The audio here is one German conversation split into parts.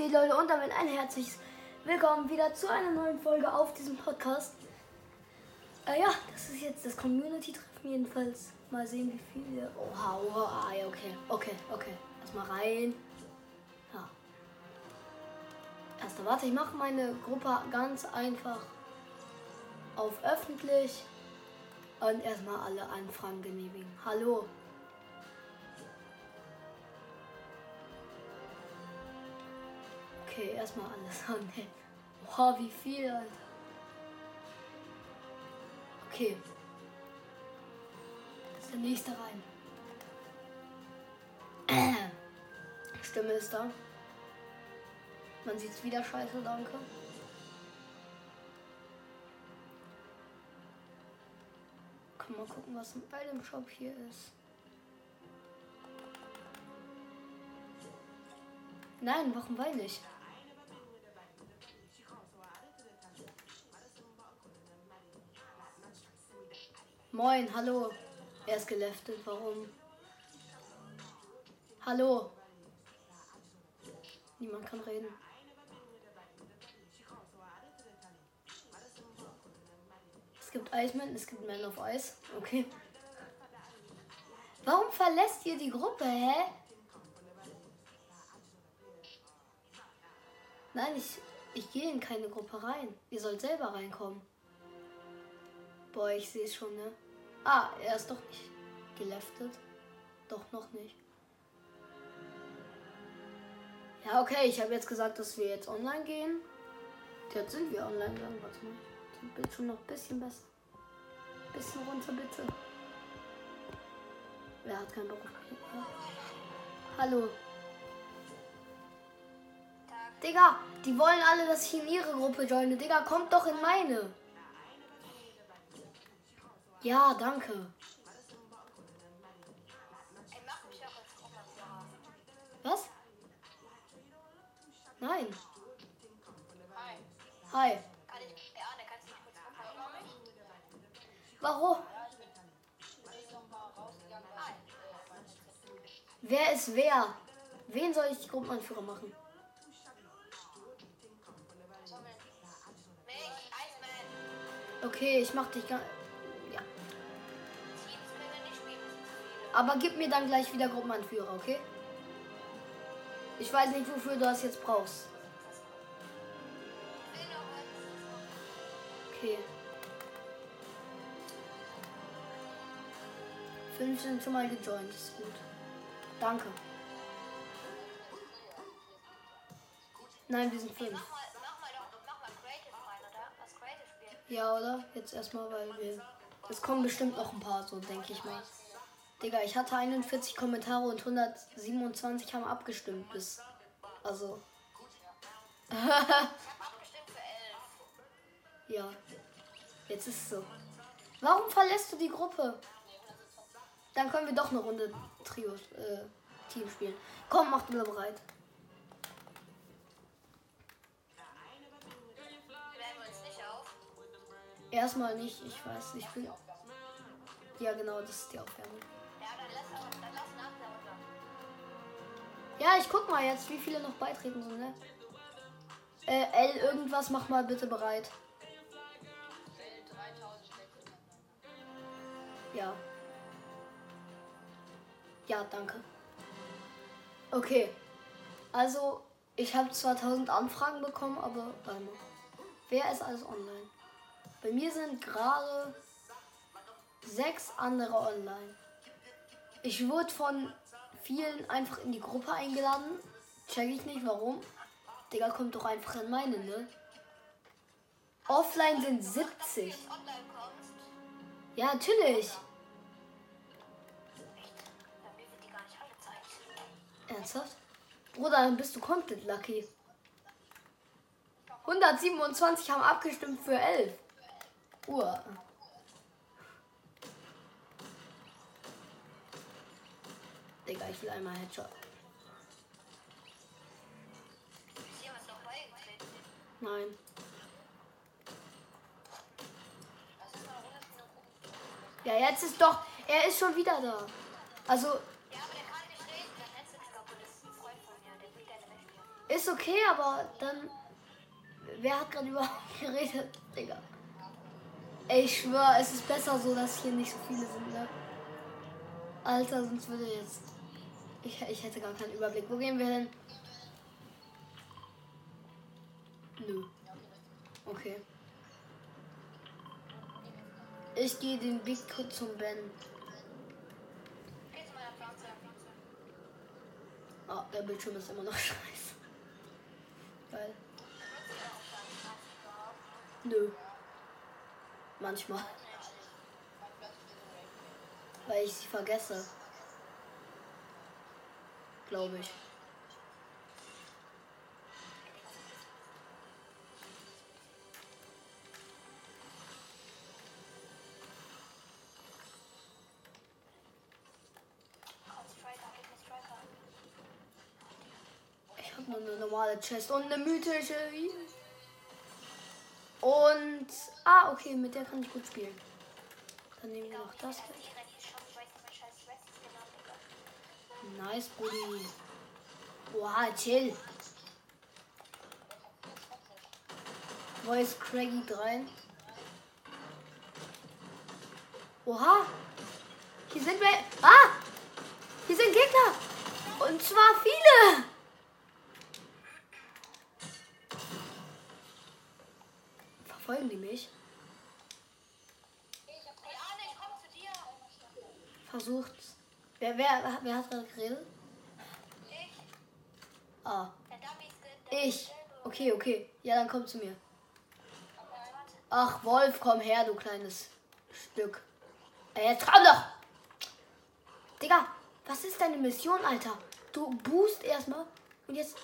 geht, Leute? Und damit ein herzliches Willkommen wieder zu einer neuen Folge auf diesem Podcast. Äh, ja, das ist jetzt das Community-Treffen jedenfalls. Mal sehen, wie viele. Oha, oha, ah, ja, okay, okay, okay. Erstmal rein. Ja. Erster, warte, ich mache meine Gruppe ganz einfach auf öffentlich und erstmal alle Anfragen genehmigen. Hallo. Okay, erstmal alles an. Hey. Boah, wie viel, Alter. Okay. Ist der nächste rein. Stimme ist da. Man sieht's wieder scheiße, danke. Kann mal gucken, was bei dem Shop hier ist. Nein, warum weine ich? Moin, hallo. Er ist geleftet, warum? Hallo. Niemand kann reden. Es gibt Eisman, es gibt Man of Ice. Okay. Warum verlässt ihr die Gruppe, hä? Nein, ich, ich gehe in keine Gruppe rein. Ihr sollt selber reinkommen. Boah, ich sehe es schon, ne? Ah, er ist doch nicht geleftet. Doch noch nicht. Ja, okay, ich habe jetzt gesagt, dass wir jetzt online gehen. Jetzt sind wir online gegangen. Warte mal. Das Bild schon noch ein bisschen besser. Bisschen runter, bitte. Wer hat keinen Bock auf ja. Hallo. Digga, die wollen alle, dass ich in ihre Gruppe joine. Digga, kommt doch in meine. Ja, danke. Was? Nein. Hi. Hi. Warum? Wer ist wer? Wen soll ich die Gruppenanführer machen? Okay, ich mach dich gar. Aber gib mir dann gleich wieder Gruppenanführer, okay? Ich weiß nicht, wofür du das jetzt brauchst. Okay. Fünf sind schon mal gejoint, ist gut. Danke. Nein, wir sind fünf. Ja, oder? Jetzt erstmal, weil wir. Es kommen bestimmt noch ein paar, so denke ich mal. Digga, ich hatte 41 Kommentare und 127 haben abgestimmt bis. Also. Ja. Jetzt ist es so. Warum verlässt du die Gruppe? Dann können wir doch eine Runde Trio äh, Team spielen. Komm, mach bereit. Uns nicht auf. Erstmal nicht, ich weiß, ich bin. Ja, genau, das ist die Aufwärmung. Ja, ich guck mal jetzt, wie viele noch beitreten sind, ne? Äh, L, irgendwas, mach mal bitte bereit. Will 3600. Ja. Ja, danke. Okay. Also, ich habe zwar 1000 Anfragen bekommen, aber warte. Wer ist alles online? Bei mir sind gerade sechs andere online. Ich wurde von vielen einfach in die Gruppe eingeladen. Check ich nicht warum. Digga, kommt doch einfach in meine, ne? Offline sind 70. Wenn du online kommst, Ja, natürlich. Ernsthaft? Bruder, dann bist du komplett lucky. 127 haben abgestimmt für 11. Uhr. Digga, ich will einmal Headshot. Nein. Ja, jetzt ist doch. Er ist schon wieder da. Also, ist okay, aber dann. Wer hat gerade überhaupt geredet, Digga? Ey, ich schwör, es ist besser so, dass hier nicht so viele sind, ne? Alter, sonst würde jetzt. Ich, ich hätte gar keinen Überblick. Wo gehen wir hin? Nö. Okay. Ich gehe den Big zum Ben. Ah, der Bildschirm ist immer noch scheiße. Geil. Nö. Manchmal. Weil ich sie vergesse. Glaube ich. Ich habe nur eine normale Chest und eine mythische. Und. Ah, okay, mit der kann ich gut spielen. Dann nehmen wir noch das hier schon, weil ich mein scheiß Rest ist genau, Digga. Nice, Buddy. Oha, chill. Voice Craggy 3. Oha. Hier sind wir. Ah! Hier sind Gegner. Und zwar viele. Verfolgen die mich? Hey, Arne, ich komm zu dir. Versucht's. Wer, wer, wer hat gerade geredet? Ich, Ah, ich. Okay, okay. Ja, dann komm zu mir. Ach, Wolf, komm her, du kleines Stück. Ey, jetzt komm doch! Digga, was ist deine Mission, Alter? Du boost erstmal und jetzt.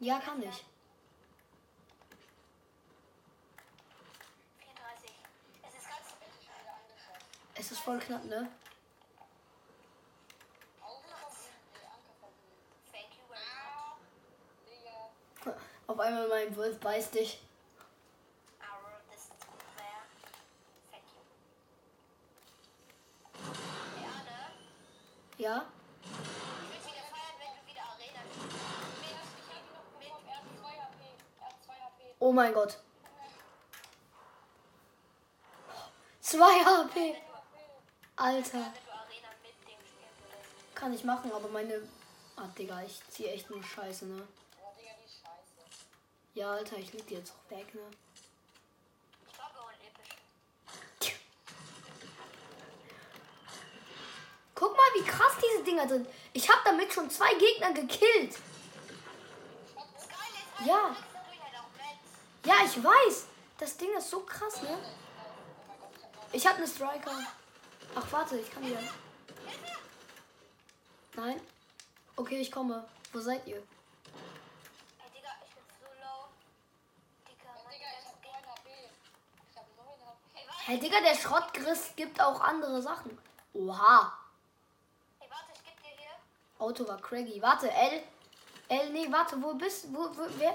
Ja, kann ich. 34. Es ist ganz... Es ist voll knapp, ne? Auf einmal mein Wolf beißt dich. Ja? Oh mein Gott. Zwei HP. Alter. Kann ich machen, aber meine. Ah, Digga, ich ziehe echt nur Scheiße, ne? Ja, Alter, ich leg die jetzt auch weg, ne? Guck mal, wie krass diese Dinger sind. Ich habe damit schon zwei Gegner gekillt. Ja. Ja, ich weiß. Das Ding ist so krass, ne? Ich habe eine Striker. Ach, warte, ich kann wieder. Nein? Okay, ich komme. Wo seid ihr? Ey, Digga, ich bin so low. Digga, Mann, Digga, ich hab Hey, Digga, der Schrottgriss gibt auch andere Sachen. Oha. Hey, warte, ich geb dir hier. Auto war craggy. Warte, L. L, nee, warte, wo bist wo, wo wer?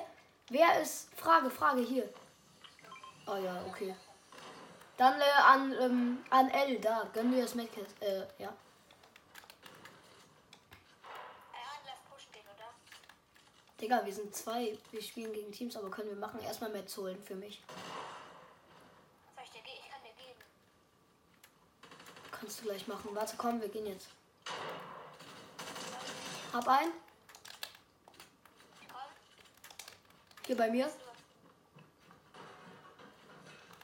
Wer ist? Frage, Frage, hier. Oh ja, okay. Dann äh, an, ähm, an L, da. Gönn dir das Medkit. Äh, ja. Digga, wir sind zwei. Wir spielen gegen Teams, aber können wir machen. Erstmal Metz holen für mich. Soll ich dir geben? Ich kann dir geben. Kannst du gleich machen. Warte, komm, wir gehen jetzt. Hab ein. Ich komm. Hier bei mir.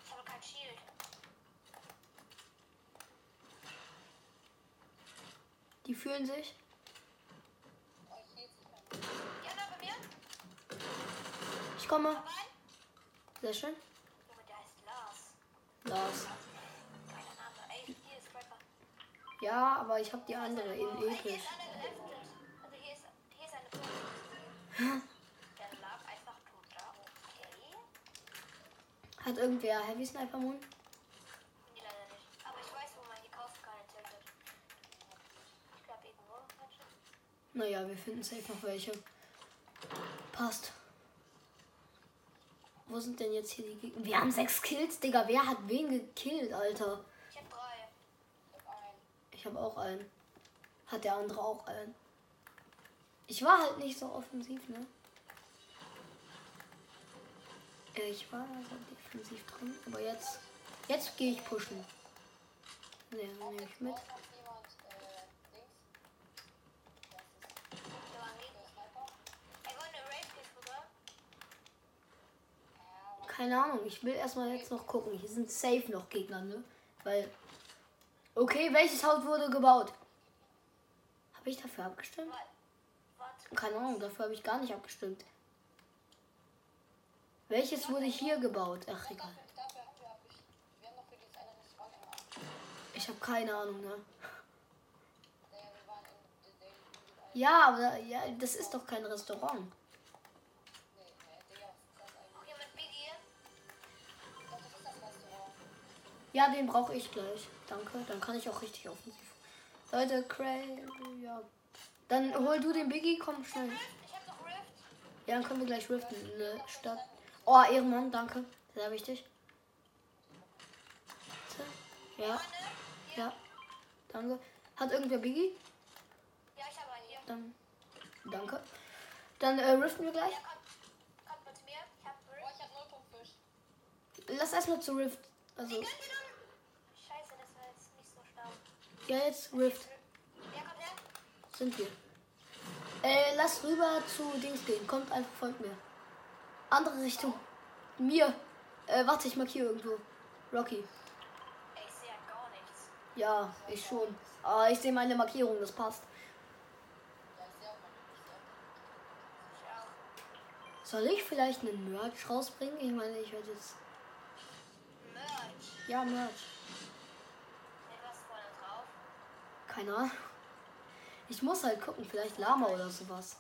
Ich habe kein Shield. Die fühlen sich. Ich komme. Sehr schön. Lars. Ja, aber ich hab die andere in episch. ist einer geleftet. Also hier ist, hier ist eine Punkt. Der lag einfach tot da. Okay. Hat irgendwer Heavy Sniper Moon? Nee, leider nicht. Aber ich weiß, wo man die kaufen kann in Tilted. Ich glaube irgendwo. Warte. Naja, wir finden safe noch welche. Passt. Wo sind denn jetzt hier die Gegner? Wir haben sechs Kills, Digga. Wer hat wen gekillt, Alter? Ich hab drei. Ich habe auch einen. Hat der andere auch einen? Ich war halt nicht so offensiv, ne? Äh, Ich war also defensiv drin, aber jetzt, jetzt gehe ich pushen. Ne, nehme ich mit. Noch jemand, äh, Dings. Das ist Da war ein Gegner. der Sniper. Ey, wollen wir Raid Kiss rüber? Ja, aber Keine Ahnung, ich will erstmal jetzt noch gucken. Hier sind safe noch Gegner, ne? Weil. Okay, welches Haus wurde gebaut? Habe ich dafür abgestimmt? Keine Ahnung, dafür habe ich gar nicht abgestimmt. Welches wurde hier gebaut? Ach, egal. Ich habe keine Ahnung, ne? Ja, aber ja, das ist doch kein Restaurant. Ja, den brauche ich gleich. Danke. Dann kann ich auch richtig offensiv. Leute, Cray, ja. Dann hol du den Biggie, komm schnell. Ich hab doch Rift. Ja, dann können wir gleich riften in der Stadt. Oh, Ehrenmann, danke. Sehr wichtig. Ja, ja. Danke. Hat irgendwer Biggie? Ja, ich habe einen hier. Dann. Danke. Dann äh, riften wir gleich. Ja, kommt. Kommt mal zu mir. Ich hab Oh, Rift. ich hab Nullpunktfisch. Lass erstmal zu Rift. Also, Scheiße, das war jetzt nicht so stark. ja, jetzt Rift Ja, kommt her. sind wir. Äh, lass rüber zu Dings gehen. Kommt einfach, folgt mir. Andere Richtung. Mir. Äh, warte, ich markiere irgendwo. Rocky. Ich sehe ja gar nichts. Ja, ich schon. Ah, ich sehe meine Markierung, das passt. Soll ich vielleicht einen Merch rausbringen? Ich meine, ich werde jetzt. Ja, Merch. Keine Ahnung. Ich muss halt gucken, vielleicht Lama oder sowas.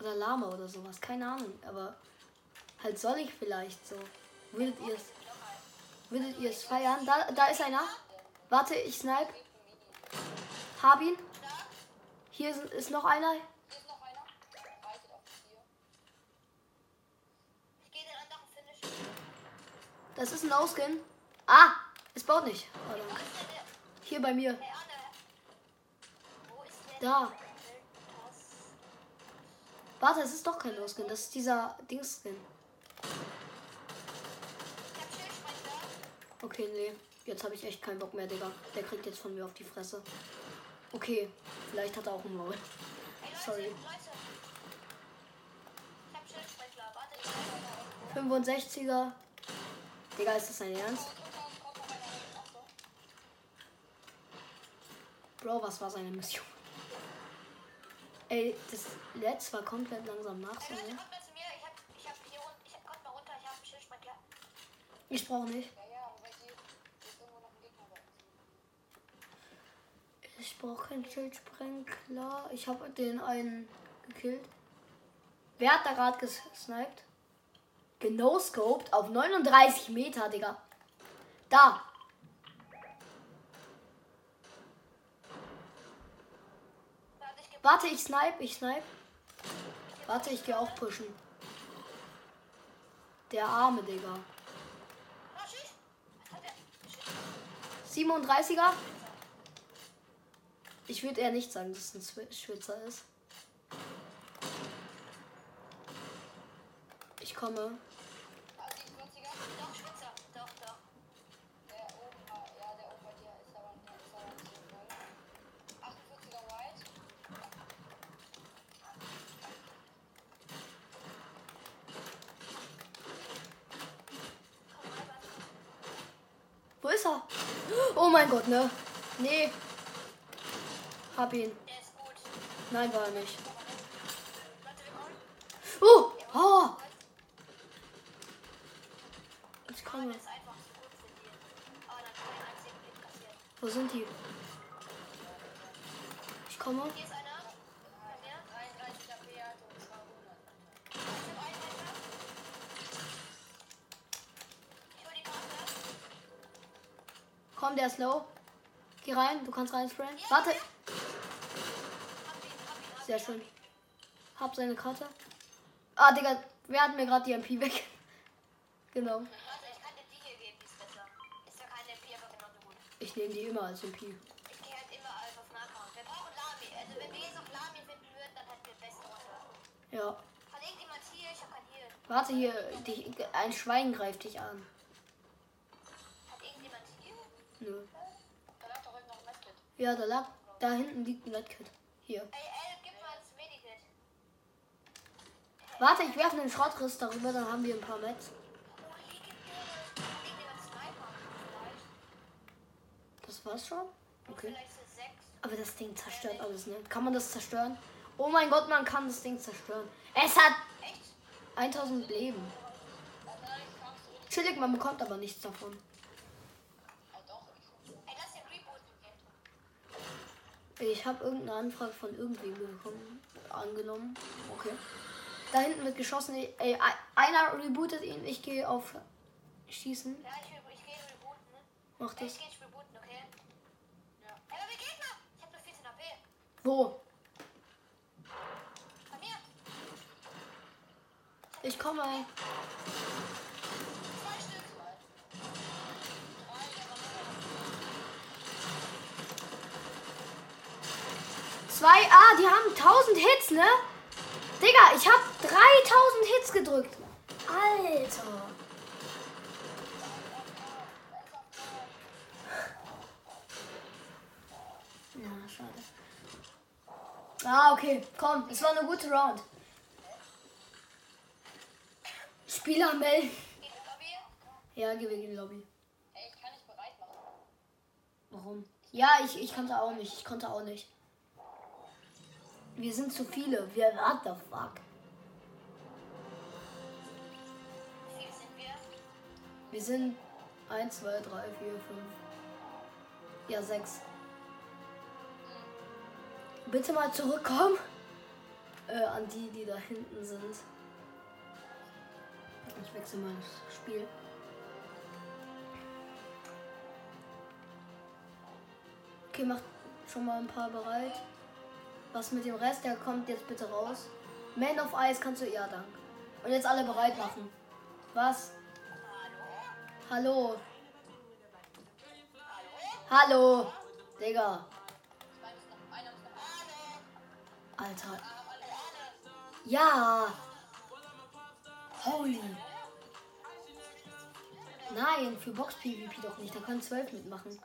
Oder Lama oder sowas. Keine Ahnung. Aber halt soll ich vielleicht so. Würdet ihr es. Würdet ihr es feiern? Da, da ist einer. Warte, ich snipe. Hab ihn. Hier ist noch einer. Reitet auf das hier. Ich gehe den anderen Finish. Das ist ein No-Skin. Ah! Es baut nicht. Oh? Hier bei mir. Da. Warte, es ist doch kein No-Skin. Das ist dieser Schildsprecher. Okay, nee. Jetzt habe ich echt keinen Bock mehr, Digga. Der kriegt jetzt von mir auf die Fresse. Okay, vielleicht hat er auch einen Maul. Sorry. Leute. Ich hab Schildsprecher. Warte, ich 65er. Digga, ist das dein Ernst? Bro, was war seine Mission? Ey, das Let's war komplett langsam nach so, Leute, ne? Ich brauche nicht. Ich brauche keinen Schildsprenkler. Ich habe den einen gekillt. Wer hat da gerade gesniped? Genoscoped auf 39 Meter, Digga. Da. Warte, ich snipe, ich snipe. Warte, ich gehe auch pushen. Der arme, Digga. Oh, Schild. Was hat der? Schild. 37er. Ich würde eher nicht sagen, dass es ein Schwi- Schwitzer ist. Ich komme. Komm, der ist low. Geh rein, du kannst rein sprayen. Warte. Sehr schön. Hab seine Karte. Ah, Digga, wer hat mir gerade die MP weg? genau. Ich die die MP, nehme die immer als MP. Halt Lami. Also. Ja. Warte hier, dich, ein Schwein greift dich an. Hat irgendjemand hier? Nö. Da lag doch irgendwo noch ein Medkit. Ja, da lag, da hinten liegt ein Medkit. Hier. Warte, ich werfe einen Schrottriss darüber, dann haben wir ein paar Mets. Das war's schon? Okay. Aber das Ding zerstört alles, ne? Kann man das zerstören? Oh mein Gott, man kann das Ding zerstören. Es hat Echt? 1000 Leben. Chillig, man bekommt aber nichts davon. Ah, doch. Ey, lass den rebooten. Ich habe irgendeine Anfrage von irgendwem bekommen. Angenommen. Okay. Da hinten wird geschossen. Ey, ei- einer rebootet ihn. Ich gehe auf Schießen. Ja, ich, ich gehe rebooten, ne? Mach das. ich gehe rebooten, okay? Ja. Ey, aber wir Gegner! Ich hab nur 14 AP. Wo? Bei mir. Ich komme. 2. Ah, die haben 1000 Hits, ne? Digga, ich hab 3000 Hits gedrückt. Alter. Na, ja, schade. Ah, okay. Komm, es war eine gute Round. Spieler melden. Ja, geh weg in die Lobby. Ey, ich kann nicht bereit machen. Warum? Ja, ich, ich konnte auch nicht. Ich konnte auch nicht. Wir sind zu viele. Wir, what the fuck? Wie viele sind wir? Wir sind 1, 2, 3, 4, 5. Ja, 6. Bitte mal zurückkommen. Äh, an die, die da hinten sind. Ich wechsle mal das Spiel. Okay, macht schon mal ein paar bereit. Was mit dem Rest? Der kommt jetzt bitte raus. Man of Ice kannst du ja dank. Und jetzt alle bereit machen. Was? Hallo. Hallo. Digga. Alter. Ja. Holy. Nein, für Box PvP doch nicht. Da können zwölf mitmachen.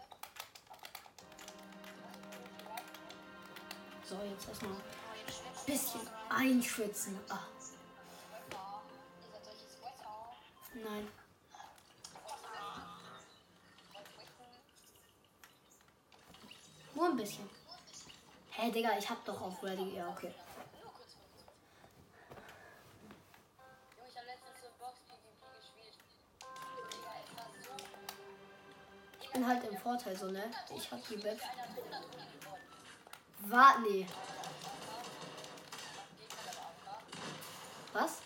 So, jetzt erstmal ein bisschen einschwitzen. Ah, nein. Nur ein bisschen. Hä, hey, Digga, ich hab doch auf Ready. Ja, okay. Ich bin halt im Vorteil so, ne? Ich hab die Bett. War, nee. Gegner ne? Was?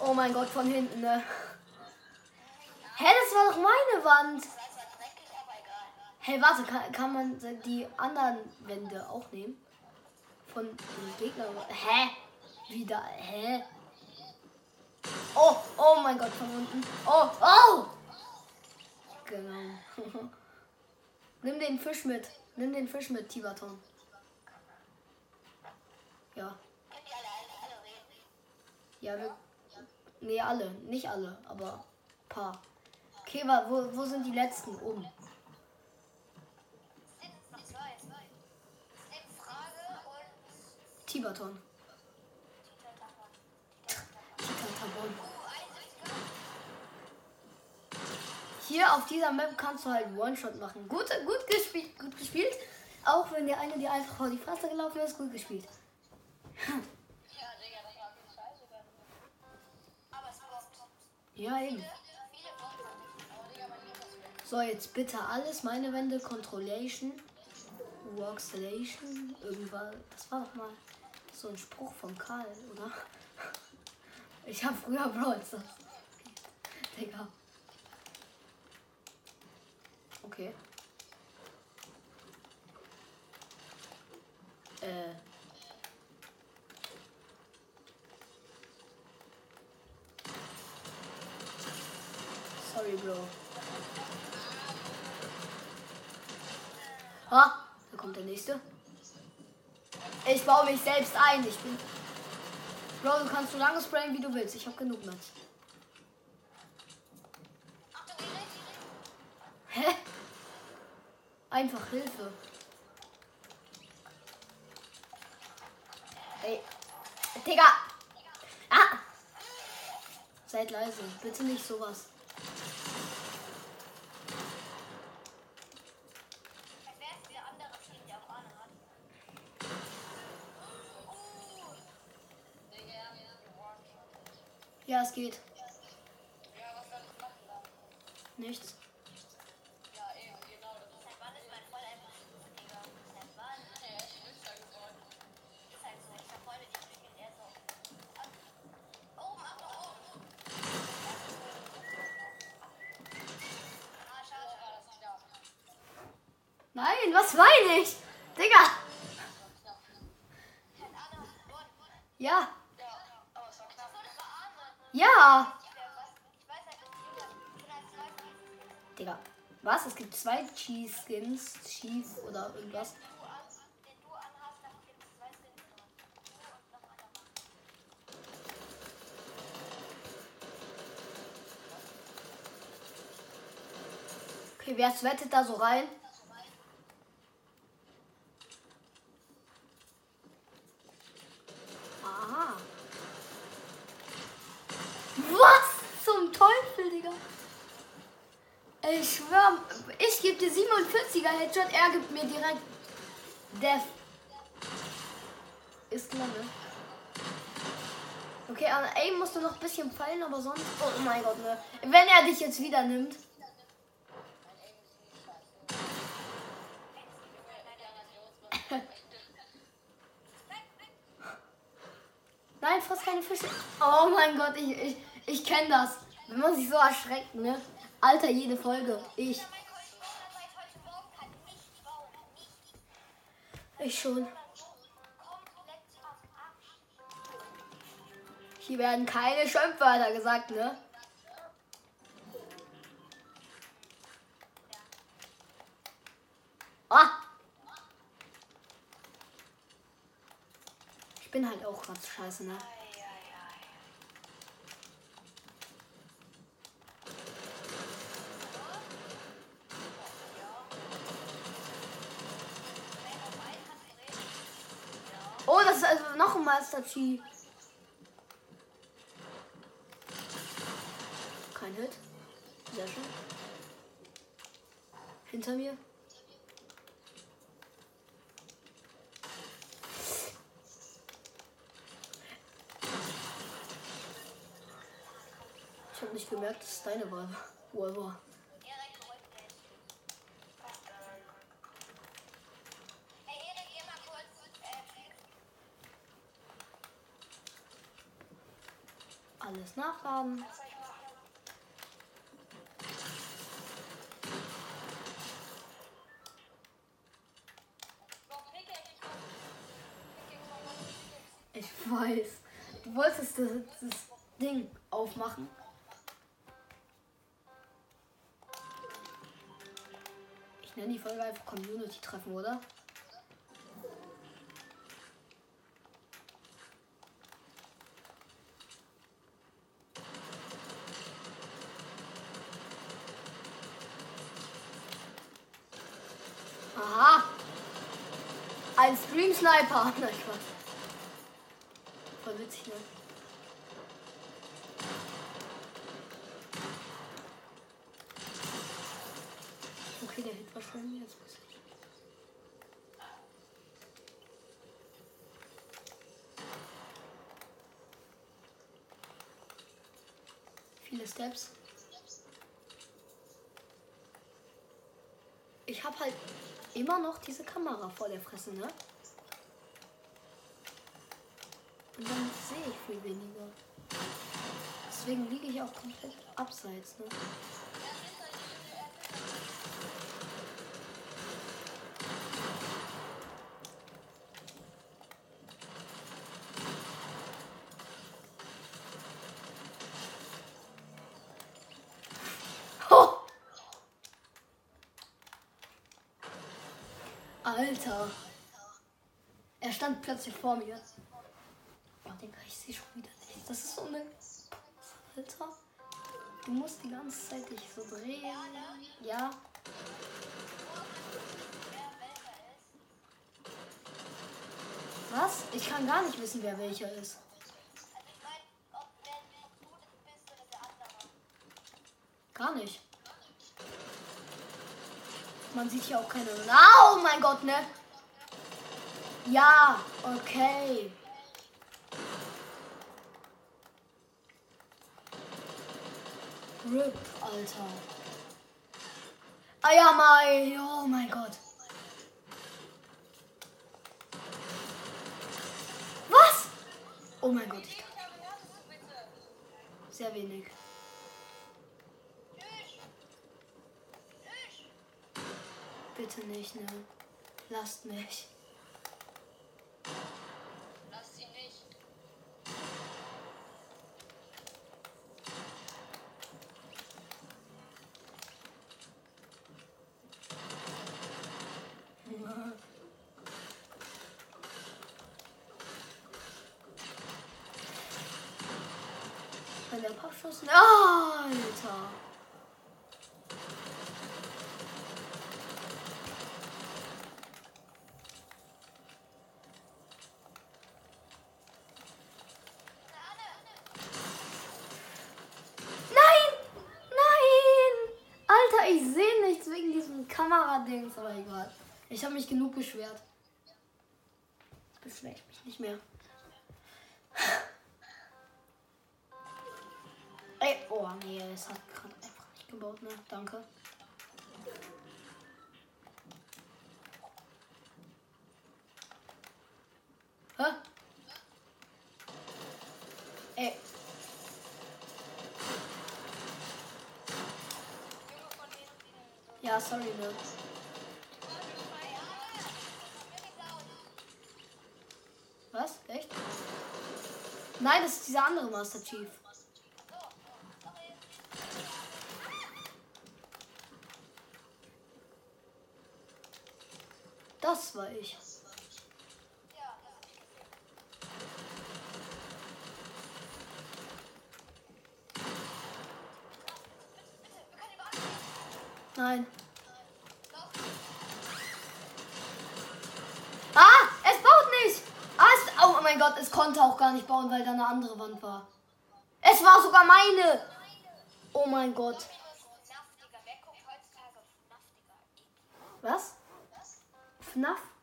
Oh mein Gott, von hinten, ne? Hä, das war doch meine Wand. Hey, warte, kann, kann man die anderen Wände auch nehmen? Von den Gegnern? Hä? Wieder? Hä? Oh, oh mein Gott, von unten. Oh, oh! Genau. Nimm den Fisch mit. Nimm den Fisch mit, Tibaton. Ja. Könnt ihr alle, alle, reden? Ja, wir. Nee, alle. Nicht alle, aber paar. Okay, wo, wo sind die letzten? Oben. Und Tibaton. Hier auf dieser Map kannst du halt One-Shot machen. Gut, gut gespielt, gut gespielt. Auch wenn der eine dir einfach vor die Fresse gelaufen ist, gut gespielt. Ja, eben. So, jetzt bitte alles meine Wände. Controlation. Workstration. Irgendwas. Das war doch mal so ein Spruch von Karl, oder? Ich habe früher Brawl Stars. Digga. Okay. Äh. Sorry, Bro. Ha, da kommt der nächste. Ich baue mich selbst ein. Ich bin. Bro, du kannst so lange sprayen, wie du willst. Ich habe genug mit. Einfach Hilfe. Ey. Digga. Ah. Seid leise. Bitte nicht sowas. Wäre es zwei Cheese Skins. Cheese oder irgendwas. Okay, wer wettet da so rein? Aha. Was zum Teufel, Digga? Ich schwör, ich gebe dir 47er Headshot, er gibt mir direkt Death. Ist klar, ne? Okay, an Aim musst du noch ein bisschen fallen, aber sonst. Oh mein Gott, ne? Wenn er dich jetzt wieder nimmt. Nein, friss keine Fische. Oh mein Gott, ich, ich, ich kenne das. Wenn man sich so erschreckt, ne? Alter, jede Folge. Ich. Ich schon. Hier werden keine Schimpfwörter gesagt, ne? Ah! Ich bin halt auch gerade scheiße, ne? Oh, das ist also Chi. Kein Hit. Sehr schön. Hinter mir. Ich habe nicht gemerkt, dass es deine er war. Nachladen. Ich weiß. Du wolltest das, das Ding aufmachen. Ich nenne die Folge einfach Community-Treffen, oder? Sniper! Nein, Spaß. Voll witzig, ne? Okay, der Hit war schon jetzt muss ich. Viele Steps. Ich habe halt immer noch diese Kamera vor der Fresse, ne? Und dann sehe ich viel weniger. Deswegen liege ich auch komplett abseits, ne? Alter. Er Er stand plötzlich vor mir. Sehe schon wieder nicht. Das ist so eine. Alter. Du musst die ganze Zeit dich so drehen. Ja. Was? Ich kann gar nicht wissen, wer welcher ist. Gar nicht. Man sieht hier auch keine. Oh mein Gott, ne? Ja, okay. RIP, Alter. Ah ja, mein. Oh mein Gott. Was? Oh mein Gott, ich bitte. Sehr wenig. Bitte nicht, ne? Lasst mich. Nichts wegen diesem Kameradings, aber egal. Ich habe mich genug beschwert. Beschwere ich mich nicht mehr. Oh nee, es hat gerade einfach nicht gebaut, ne? Danke. Hä? Ey, ja, sorry, ne? Was? Echt? Nein, das ist dieser andere Master Chief. Das war ich. Nein. Ah, es baut nicht. Ah, es, oh mein Gott, es konnte auch gar nicht bauen, weil da eine andere Wand war. Es war sogar meine. Oh mein Gott.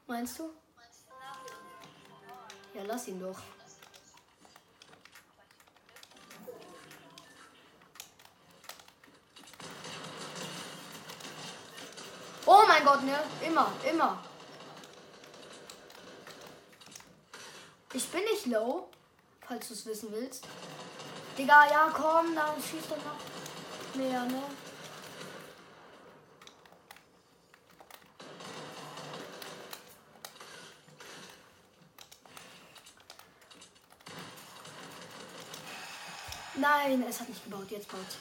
Meinst du? Ja, lass ihn doch. Oh mein Gott, ne? Immer, immer. Ich bin nicht low, falls du es wissen willst. Digga, ja, komm, dann schießt doch noch mehr, ne? Nein, es hat nicht gebaut, jetzt baut.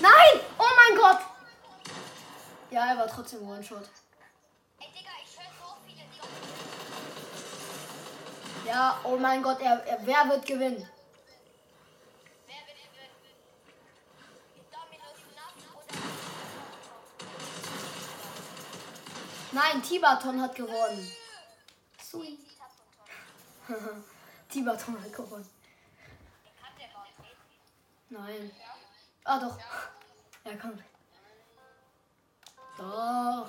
Nein! Oh mein Gott! Ja, er war trotzdem One-Shot. Ey, Digga, ich höre so viele, die Ja, oh mein Gott, er, er, wer wird gewinnen? Nein, Tibaton hat gewonnen. Sweet. Tibaton hat gewonnen. Gar nicht. Nein. Ah, doch. Ja, komm. Doch.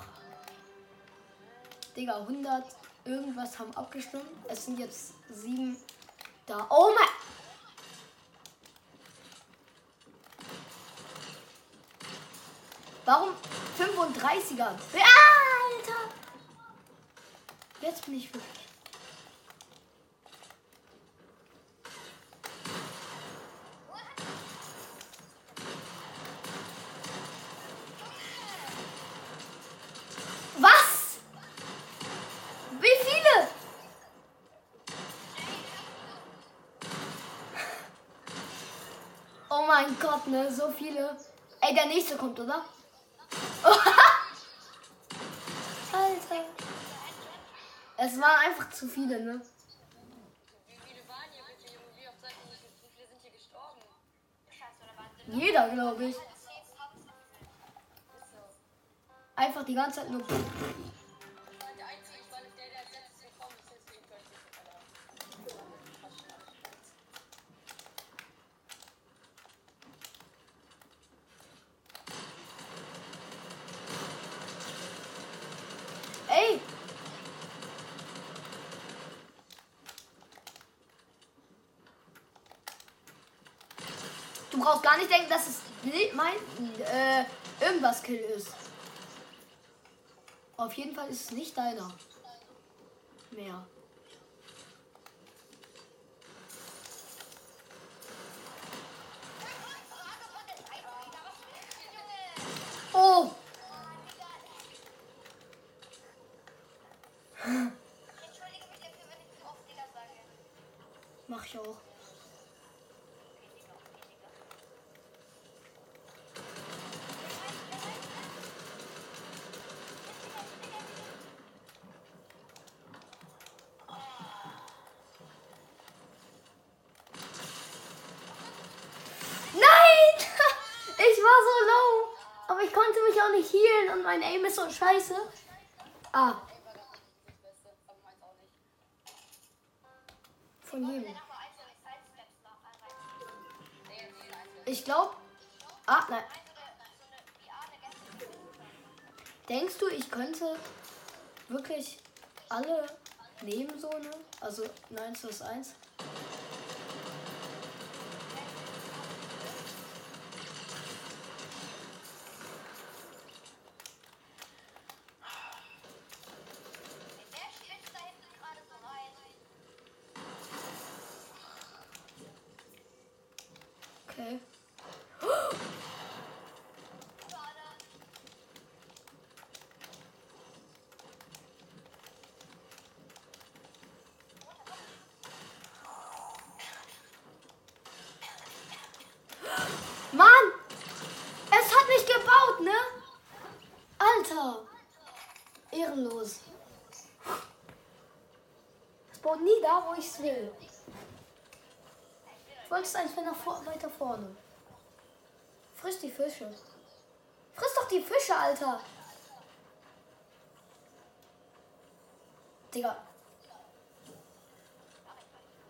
Digga, 100 irgendwas haben abgestimmt. Es sind jetzt sieben da. Oh mein. Warum 35er? Alter! Jetzt bin ich wirklich. ne? So viele. Ey, der nächste kommt, oder? Alter. Es waren einfach zu viele, ne? Jeder, glaube ich. Einfach die ganze Zeit nur. Ist nicht deiner. Mehr. Oh! Entschuldige mich dafür, wenn ich zu oft Digga sage. Mach ich auch. Nein! Ich war so low. Aber ich konnte mich auch nicht healen und mein Aim ist so scheiße. Ah, von jedem. Ich glaube. Ah, nein. Denkst du, ich könnte wirklich alle nehmen, so ne? Also 9 plus 1? Wer spitzt da hinten gerade so rein? Okay. Schade. Mann! Es hat nicht gebaut, ne? Alter! Ehrenlos. Es baut nie da, wo ich es will. Es einfach nach vor weiter vorne. Friss die Fische. Friss doch die Fische, Alter! Digga.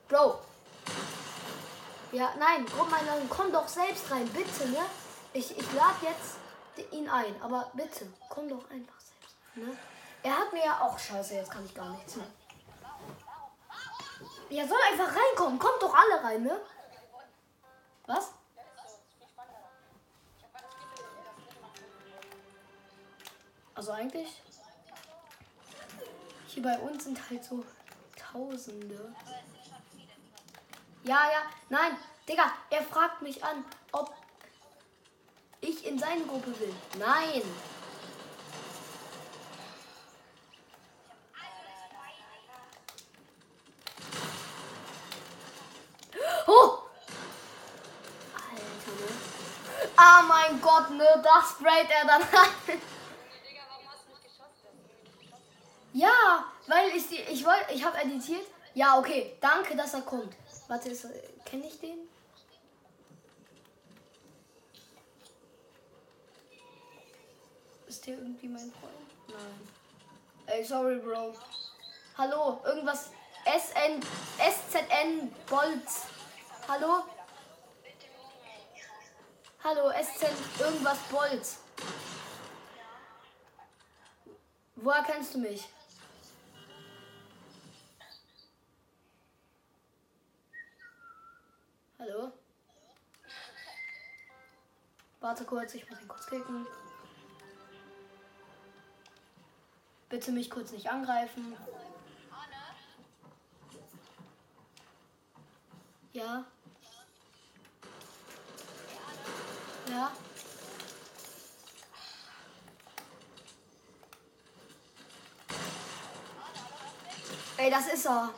Bro. Ja, nein, komm mal, dann komm doch selbst rein, bitte, ne? Ich, ich lade jetzt ihn ein, aber bitte, komm doch einfach selbst, ne? Er hat mir ja auch scheiße, jetzt kann ich gar nichts mehr. Er soll einfach reinkommen, kommt doch alle rein, ne? Was? Ja. Also eigentlich, hier bei uns sind halt so Tausende. Ja, ja, nein, Digga, er fragt mich an, ob ich in seine Gruppe will. Nein. Gott, ne, das sprayt er dann rein. Ja, weil ich die, ich wollte, ich habe editiert. Ja, okay, danke, dass er kommt. Warte, kenne ich den? Ist der irgendwie mein Freund? Nein. Ey, sorry, Bro. Hallo, irgendwas SN SZN Bolz. Hallo? Hallo, SZN irgendwas Bolz. Woher kennst du mich? Hallo? Warte kurz, ich muss ihn kurz klicken. Bitte mich kurz nicht angreifen. Ja. Ja. Ey, das ist er.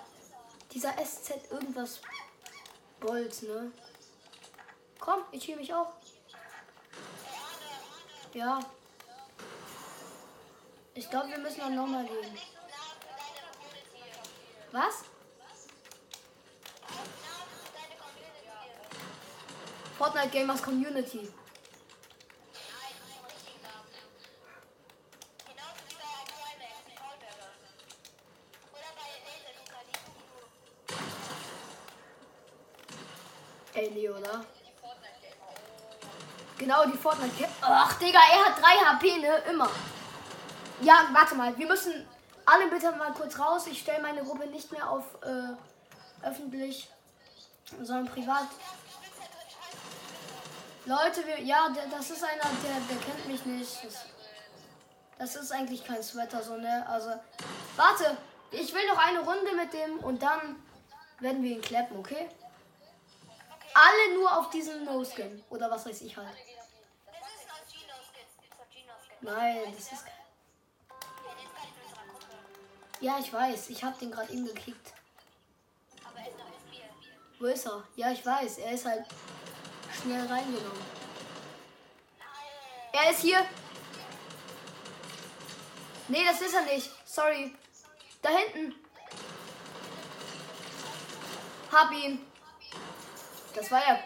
Dieser SZ irgendwas Bolt, ne? Komm, ich heal mich auch. Ja. Ich glaube, wir müssen dann nochmal gehen. Was? Laser Luca, die Ey, nee, oder? Genau, die Fortnite Cap. Ach, Digga, er hat 3 HP, ne? Immer. Ja, warte mal. Wir müssen alle bitte mal kurz raus. Ich stelle meine Gruppe nicht mehr auf äh, öffentlich, sondern privat. Leute, wir, ja, der, das ist einer, der, der kennt mich nicht. Das, das ist eigentlich kein Sweater, so, ne? Also, warte. Ich will noch eine Runde mit dem und dann werden wir ihn klappen, okay? Alle nur auf diesen No-Skin. Oder was weiß ich halt. Nein, das ist. Ja, der ist gar nicht in unserer Gruppe. Ja, ich weiß. Ich habe den gerade eben gekickt. Wo ist er? Ja, ich weiß. Er ist halt schnell reingenommen. Er ist hier. Nee, das ist er nicht. Sorry. Da hinten. Hab ihn. Das war er.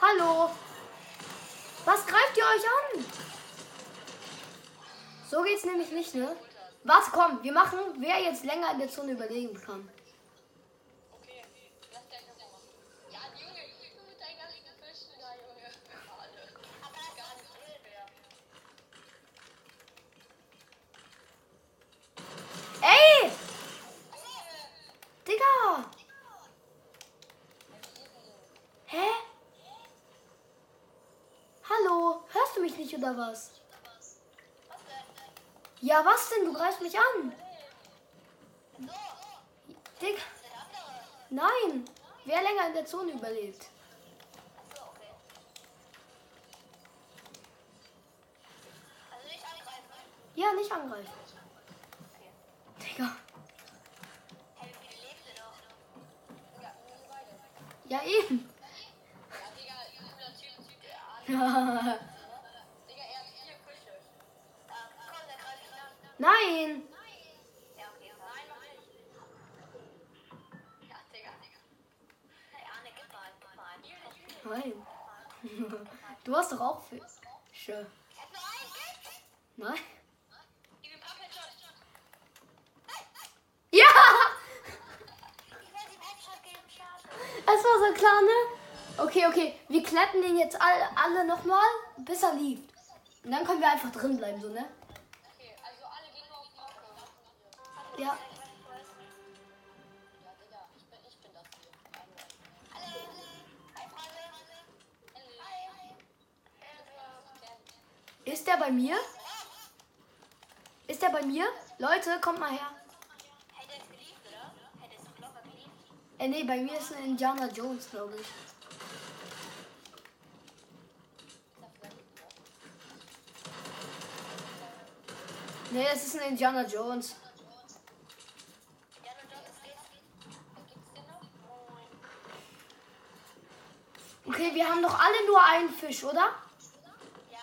Hallo. Was greift ihr euch an? So geht's nämlich nicht, ne? Warte, komm, wir machen, wer jetzt länger in der Zone überlegen kann. Okay, lass gleich noch mal machen. Ja, Junge, du mit deinen ganzen Fischen da, Junge. Alle. Aber das ist gar nicht real mehr. Ey! Digga! Hä? Hallo? Hörst du mich nicht oder was? Ja, was denn? Du greifst mich an. Andere. Nein. Wer länger in der Zone überlebt? Ja, nicht angreifen. Jetzt alle, alle nochmal, bis er lief. Und dann können wir einfach drin bleiben, so, ne? Okay, also alle gehen nur auf Pappe. Ja. Ist der bei mir? Ist der bei mir? Leute, kommt mal her. Hey, der ist geliebt, oder? Hey, der ist doch locker geliebt. Äh, nee, bei mir ist ein Indiana Jones, glaube ich. Nee, es ist ein Indiana Jones. Okay, wir haben doch alle nur einen Fisch, oder? Ja.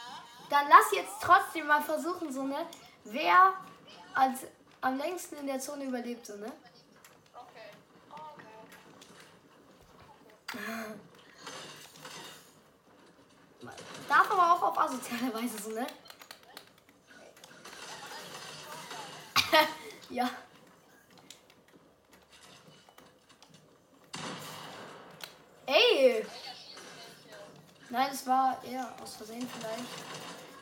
Dann lass jetzt trotzdem mal versuchen, so, ne? Wer als am längsten in der Zone überlebt, so, ne? Okay. Okay. Darf aber auch auf asoziale Weise, so, ne? ja. Ey! Nein, es war eher aus Versehen vielleicht.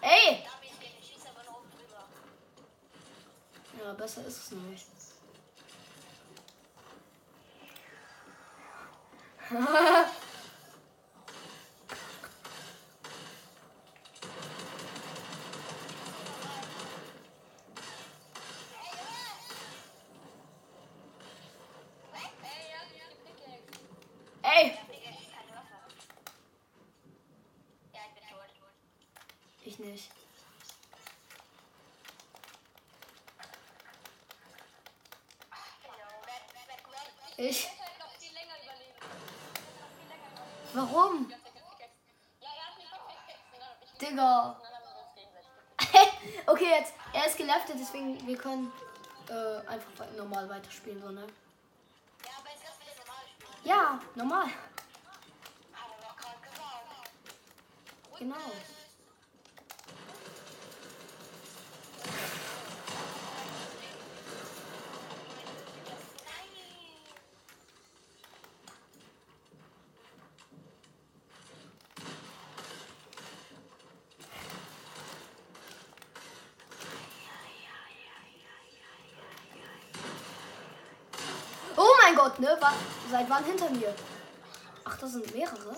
Ey! Ja, besser ist es nicht. Ich. Warum? Digga. okay, jetzt. Er ist geleftet, deswegen wir können äh, einfach normal weiterspielen, so, ne? Ja, normal. Genau. waren hinter mir. Ach, das sind mehrere.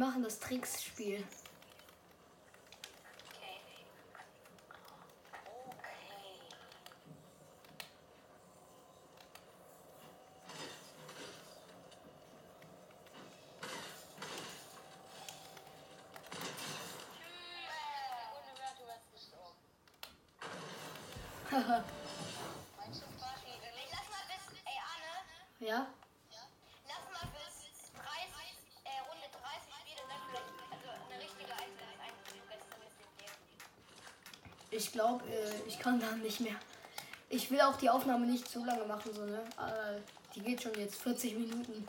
machen das Trickspiel. ich kann dann nicht mehr. Ich will auch die Aufnahme nicht zu lange machen, so, ne? Aber äh, die geht schon jetzt 40 Minuten.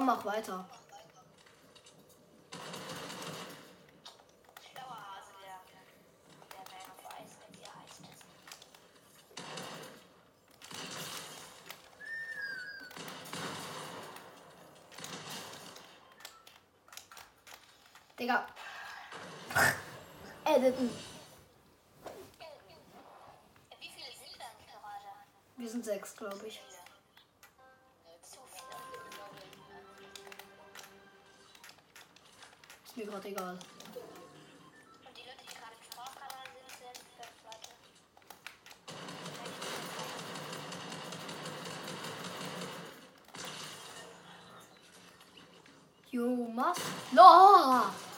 Komm, mach weiter. Digga. Äh, Editen. Wir sind sechs, glaube ich. Ist mir gerade egal. Und die Leute, die gerade im Sprachkanal sind, sind fünf Leute. Jo, was? No!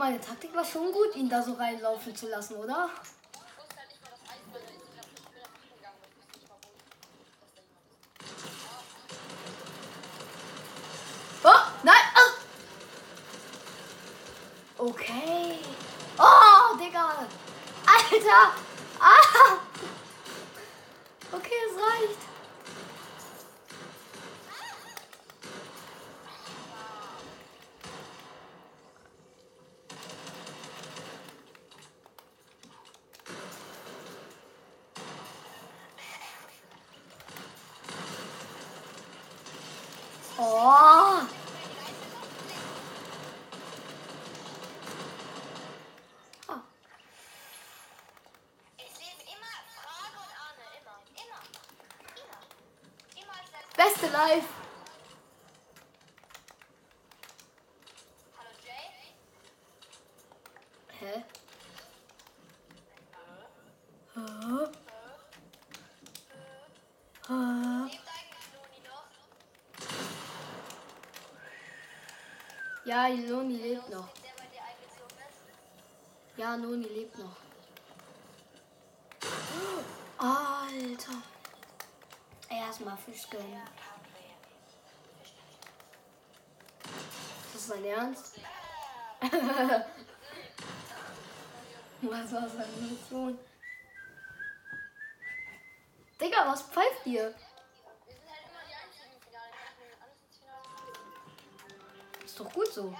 meine Taktik war schon gut, ihn da so reinlaufen zu lassen, oder? live. Hallo Jay? Hä? Ja, Noni lebt noch. Ja, Noni lebt noch. Alter. Erstmal Fisch gönnen. Dein Ernst? was war seine Mission? Digga, was pfeift ihr? Ist doch gut so.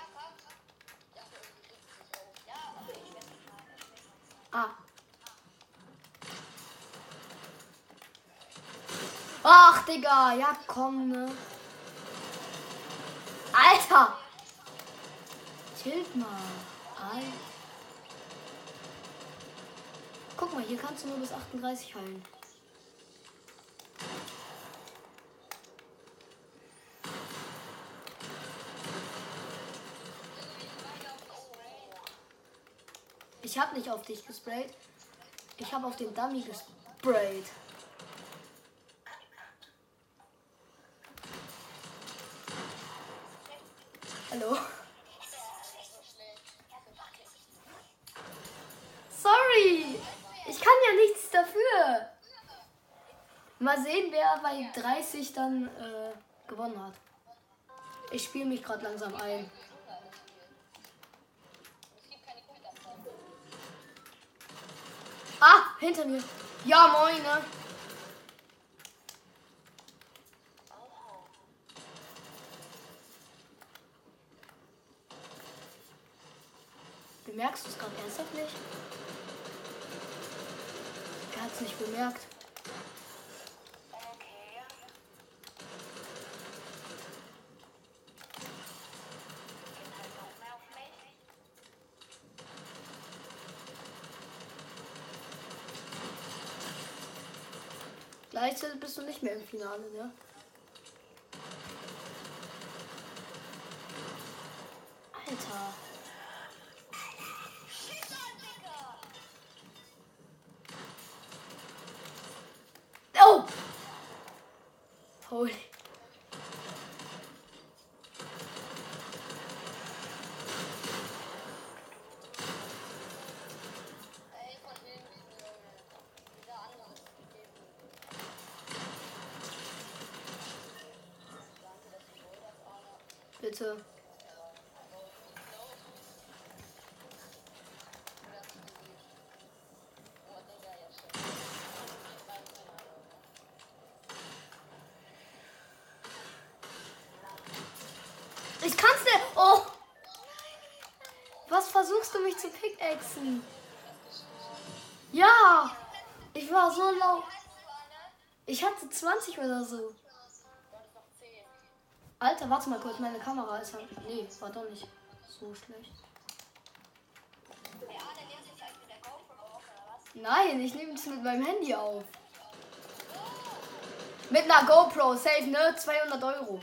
Ah. Ach, Digga, ja komm, ne? Alter! Chillt mal. Alter. Guck mal, hier kannst du nur bis 38 heilen. Ich habe nicht auf dich gesprayt. Ich habe auf den Dummy gesprayt. Hallo? Wer bei 30 dann äh, gewonnen hat. Ich spiele mich gerade langsam ein. Ah, hinter mir. Ja, moin, ne? Bemerkst du es gerade ernsthaft nicht? Er hat es nicht bemerkt. Okay. Geht halt noch mehr auf mich. Gleichzeitig bist du nicht mehr im Finale, ne? Alter. Schieß an, Digga! Oh! Holy. Ey, von wem Junge? Dieser andere ist gegeben. Danke, dass du wohl das Arne. Bitte. Oh, Digga, ja schon. Ich kann's nicht. Oh! Was versuchst du mich zu pickaxen? Ja! Ich war so laut. Ich hatte 20 oder so. Alter, warte mal kurz, meine Kamera ist halt. Nee, war doch nicht so schlecht. Nein, ich nehme es mit meinem Handy auf. Mit einer GoPro, safe, ne? 200 Euro.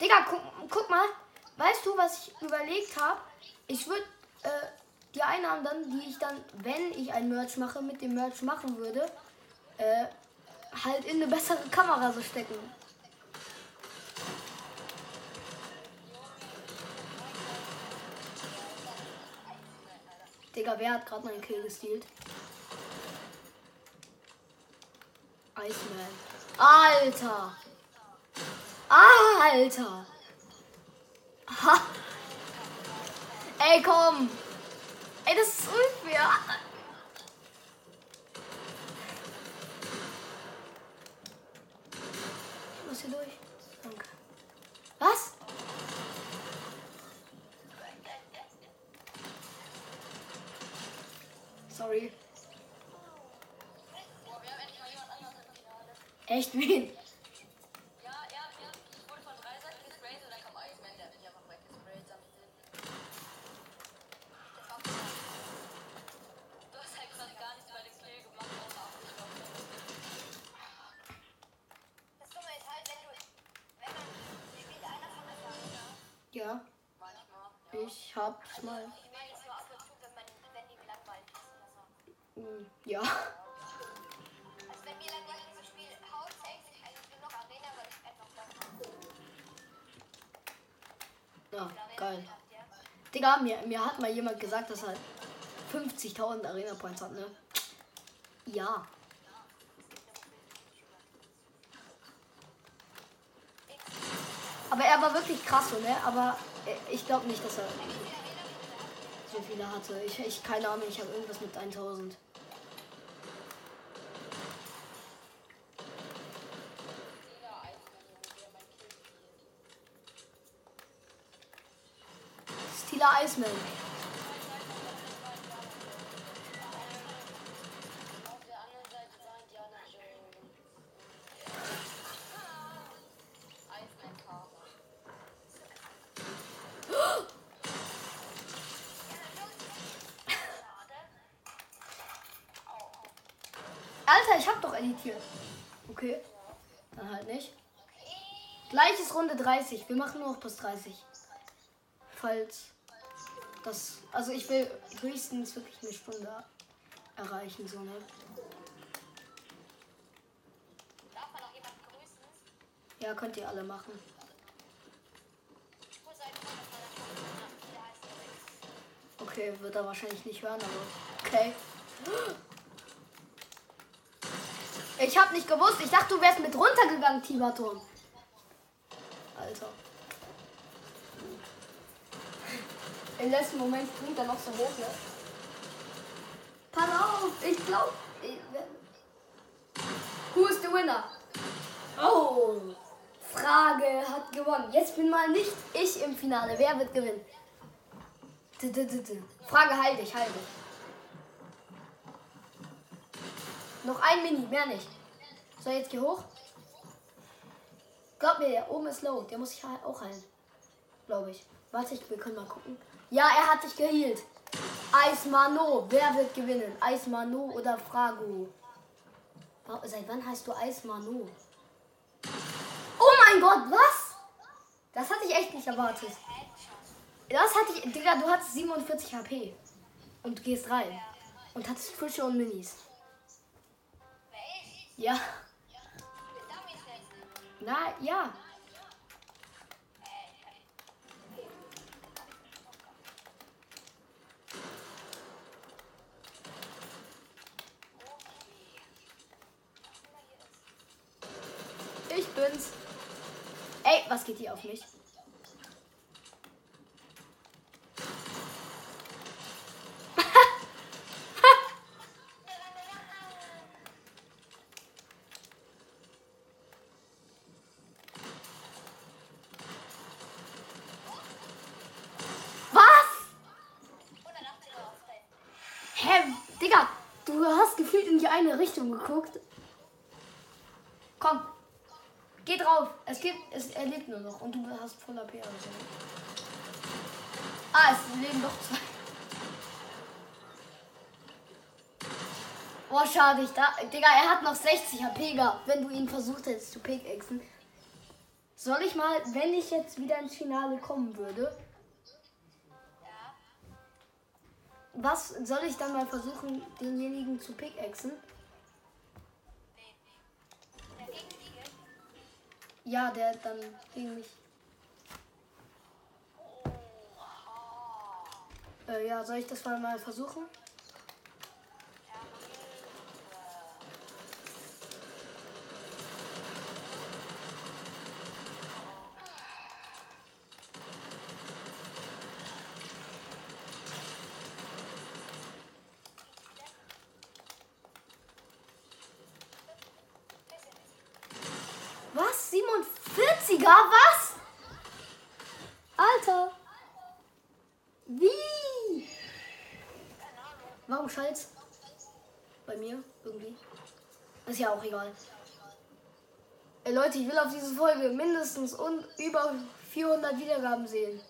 Digga, guck, guck mal. Weißt du, was ich überlegt habe? Ich würde äh, die Einnahmen dann, die ich dann, wenn ich ein Merch mache, mit dem Merch machen würde, äh, halt in eine bessere Kamera so stecken. Digga, wer hat gerade meinen Kill gestealt? Iceman. Alter! Alter! Ey, komm! Ey, das ist unfair! Ich muss hier durch. mal. Ja. Ja, geil. Digga, mir, mir hat mal jemand gesagt, dass er 50.000 Arena Points hat, ne? Ja. Aber er war wirklich krass so, ne? Aber äh, ich glaube nicht, dass er so viele hatte. Ich, ich keine Ahnung, ich habe irgendwas mit 1000. Jeder Eismann, Junge, der mein Kind spielt. Steeler Iceman. Alter, ich hab doch editiert. Okay. Dann halt nicht. Gleiches Runde 30. Wir machen nur noch bis 30. Falls das. Also ich will höchstens wirklich eine Stunde erreichen, so ne? Ja, könnt ihr alle machen. Okay, wird er wahrscheinlich nicht hören, aber okay. Ich hab nicht gewusst. Ich dachte, du wärst mit runtergegangen, Tibaton. Alter. Im letzten Moment springt er noch so hoch, ne? Pass auf, ich glaub. Ich, Who is the winner? Oh. Frage hat gewonnen. Jetzt bin mal nicht ich im Finale. Wer wird gewinnen? Frage halt dich, halt dich. Noch ein Mini, mehr nicht. So, jetzt geh hoch. Glaub mir, der oben ist low. Der muss ich halt auch heilen. Glaube ich. Warte, ich, wir können mal gucken. Ja, er hat dich geheilt. Eismano. Wer wird gewinnen? Eismano oder Frago? Seit wann heißt du Eismano? Oh mein Gott, was? Das hatte ich echt nicht erwartet. Das hatte ich. Digga, du hattest 47 HP. Und gehst rein. Und hattest Fische und Minis. Ja. Na, ja. Ich bin's. Ey, was geht hier auf mich? Eine Richtung geguckt. Komm. Geh drauf. Es gibt, es, er lebt nur noch und du hast voll AP. Also. Ah, es leben doch zwei. Boah, schade. Ich da, Digga, er hat noch 60 HP gehabt, wenn du ihn versucht hättest zu pickaxen. Soll ich mal, wenn ich jetzt wieder ins Finale kommen würde, was soll ich dann mal versuchen, denjenigen zu pickaxen? Ja, der dann gegen mich. Äh, ja, soll ich das mal versuchen? Was? 47er? Was? Alter. Wie? Warum schallt's? Bei mir irgendwie. Ist ja auch egal. Ey Leute, ich will auf diese Folge mindestens und über 400 Wiedergaben sehen.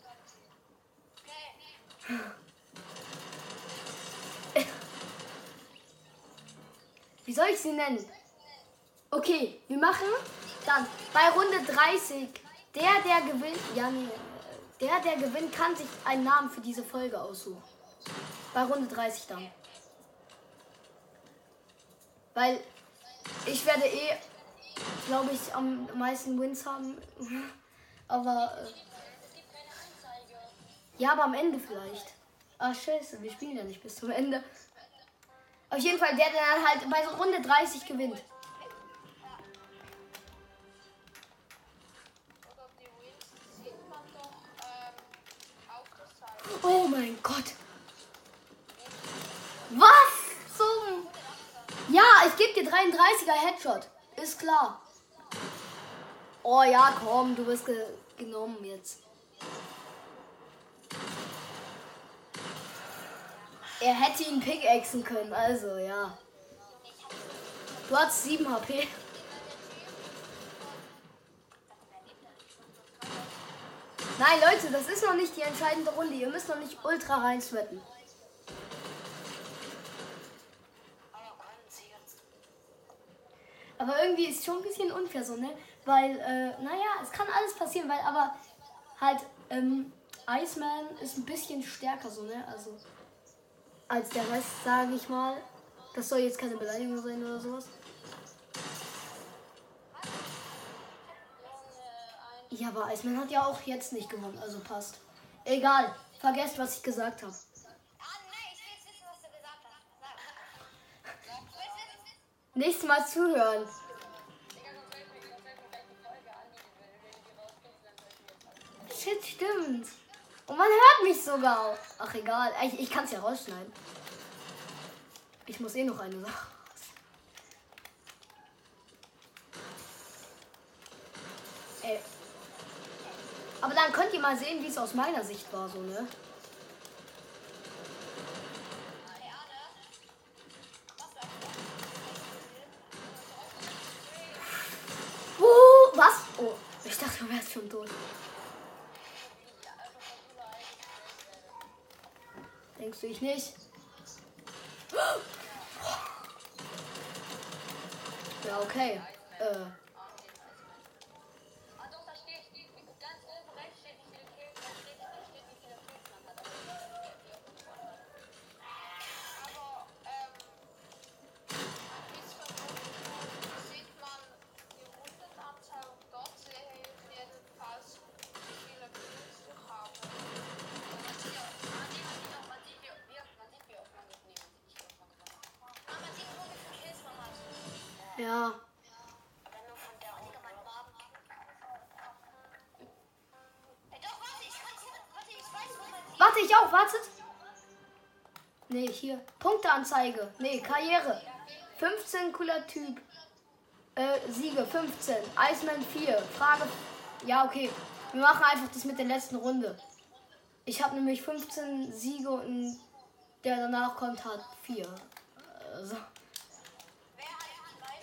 Wie soll ich sie nennen? Okay, wir machen dann bei Runde 30. Der, der gewinnt, ja, nee, der, der gewinnt, kann sich einen Namen für diese Folge aussuchen. Bei Runde 30 dann. Weil ich werde eh, glaube ich, am meisten Wins haben. Aber äh. Ja, aber am Ende vielleicht. Ach, scheiße, wir spielen ja nicht bis zum Ende. Auf jeden Fall, der, der dann halt bei so Runde 30 gewinnt. Oh mein Gott. Was. Ja, ich gebe dir 33er Headshot. Ist klar. Oh ja, komm, du bist ge genommen jetzt. Er hätte ihn pickaxen können, also ja. Du hast 7 HP. Nein, Leute, das ist noch nicht die entscheidende Runde. Ihr müsst noch nicht ultra rein sweaten. Aber irgendwie ist schon ein bisschen unfair so, ne? Weil, äh, naja, es kann alles passieren, weil aber halt, ähm, Iceman ist ein bisschen stärker so, ne? Also, als der Rest, sage ich mal. Das soll jetzt keine Beleidigung sein oder sowas. Ja, aber Iceman hat ja auch jetzt nicht gewonnen, also passt. Egal, vergesst, was ich gesagt habe. Ah, nein, ich will jetzt wissen, was du gesagt hast. Sag. Ich will jetzt wissen. Nächstes Mal zuhören. Digga, sonst fällt mir, sonst fällt mir gleich die Folge an, die wenn wenn die rauskriegst, dann soll ich jetzt Shit, stimmt. Und man hört mich sogar. Ach, egal. Ich, ich kann es ja rausschneiden. Ich muss eh noch eine Sache. Ey. Aber dann könnt ihr mal sehen, wie es aus meiner Sicht war, so, ne? Du ich nicht? Ja, okay. Ich auch, wartet. Nee, hier. Punkteanzeige. Nee, Karriere. 15 cooler Typ. Äh, Siege 15. Iceman 4. Frage. Ja, okay. Wir machen einfach das mit der letzten Runde. Ich habe nämlich 15 Siege und der danach kommt hat 4. Also. Wer hat die drei?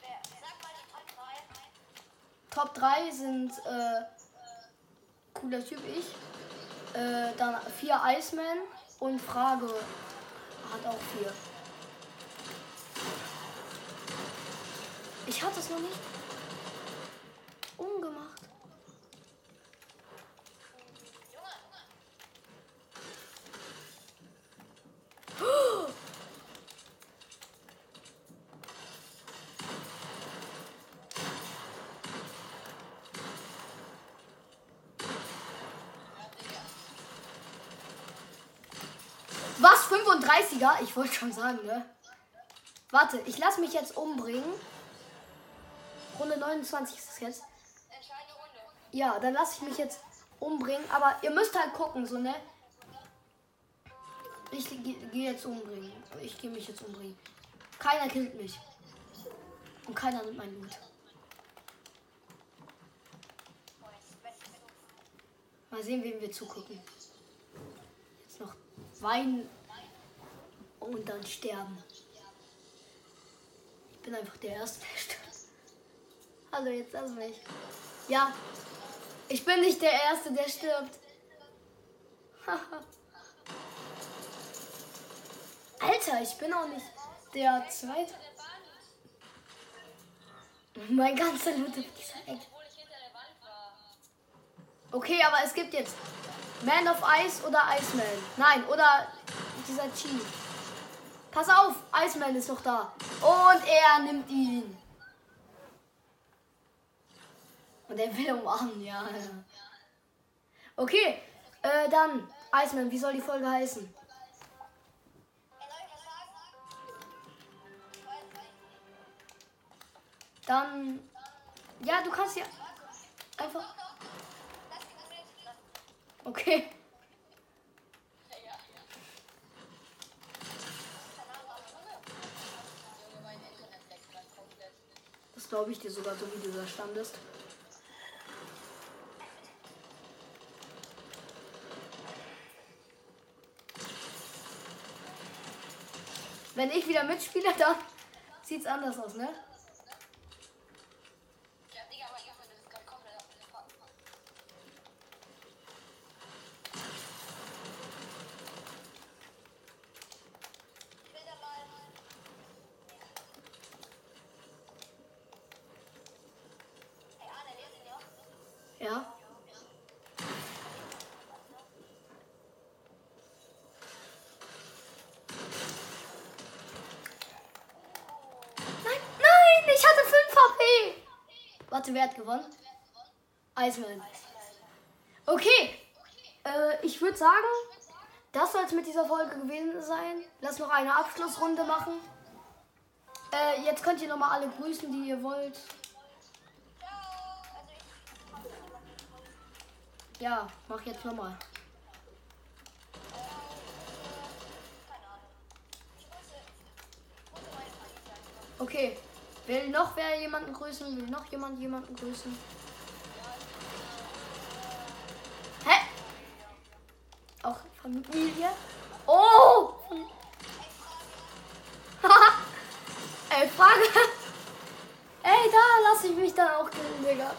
Wer? Sag mal die Top 3. Top 3 sind äh, cooler Typ ich. Äh, dann 4 Iceman und Frage hat auch 4. Ich hatte es noch nicht umgemacht. Was? 35er? Ich wollte schon sagen, ne? Warte, ich lasse mich jetzt umbringen. Runde 29 ist es jetzt. Ja, dann lasse ich mich jetzt umbringen. Aber ihr müsst halt gucken, so, ne? Ich gehe geh jetzt umbringen. Ich gehe mich jetzt umbringen. Keiner killt mich. Und keiner nimmt mein Loot. Mal sehen, wem wir zugucken. Jetzt noch weinen und dann sterben. Ich bin einfach der Erste, der stirbt. Hallo, jetzt lass mich. Ja, ich bin nicht der Erste, der stirbt. Alter, ich bin auch nicht der Zweite. Mein ganzer Loot der Wand war. Okay, aber es gibt jetzt Man of Ice oder Iceman. Nein, oder dieser Chief. Pass auf, Iceman ist noch da. Und er nimmt ihn. Und er will umarmen, ja. Okay, Äh, dann, Iceman, wie soll die Folge heißen? Dann. Ja, du kannst ja einfach. Okay. Glaube ich dir sogar, so wie du da standest. Wenn ich wieder mitspiele, dann sieht's anders aus, ne? Ja, Digga, mein Internet ist grad komplett abgefahren. Ich will da mal. Ey, Arne, lesen ja? Ja. Nein, nein, ich hatte 5 HP. Warte, wer gewonnen? Iceman. Okay, äh, ich würde sagen, das soll es mit dieser Folge gewesen sein. Lass noch eine Abschlussrunde machen. Äh, jetzt könnt ihr nochmal alle grüßen, die ihr wollt. Ja, mach jetzt nochmal. Okay. Will noch wer jemanden grüßen? Will noch jemand jemanden grüßen? Hä? Auch Familie? Oh! Ey, Frage. Ey, da lasse ich mich dann auch killen, Digga.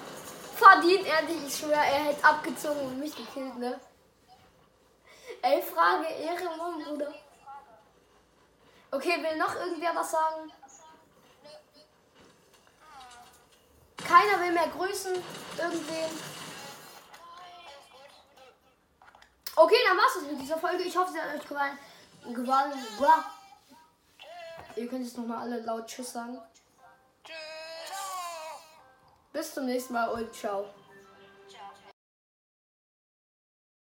Verdient er nicht, ich schwöre, er hätte abgezogen und mich gekillt, ne? Ey, Frage, Ehre, Mann, Bruder. Okay, will noch irgendwer was sagen? Keiner will mehr grüßen. Irgendwen. Okay, dann war's es mit dieser Folge. Ich hoffe, sie hat euch gefallen. gefallen. Blah. Ihr könnt jetzt nochmal alle laut Tschüss sagen. Tschüss. Bis zum nächsten Mal und ciao.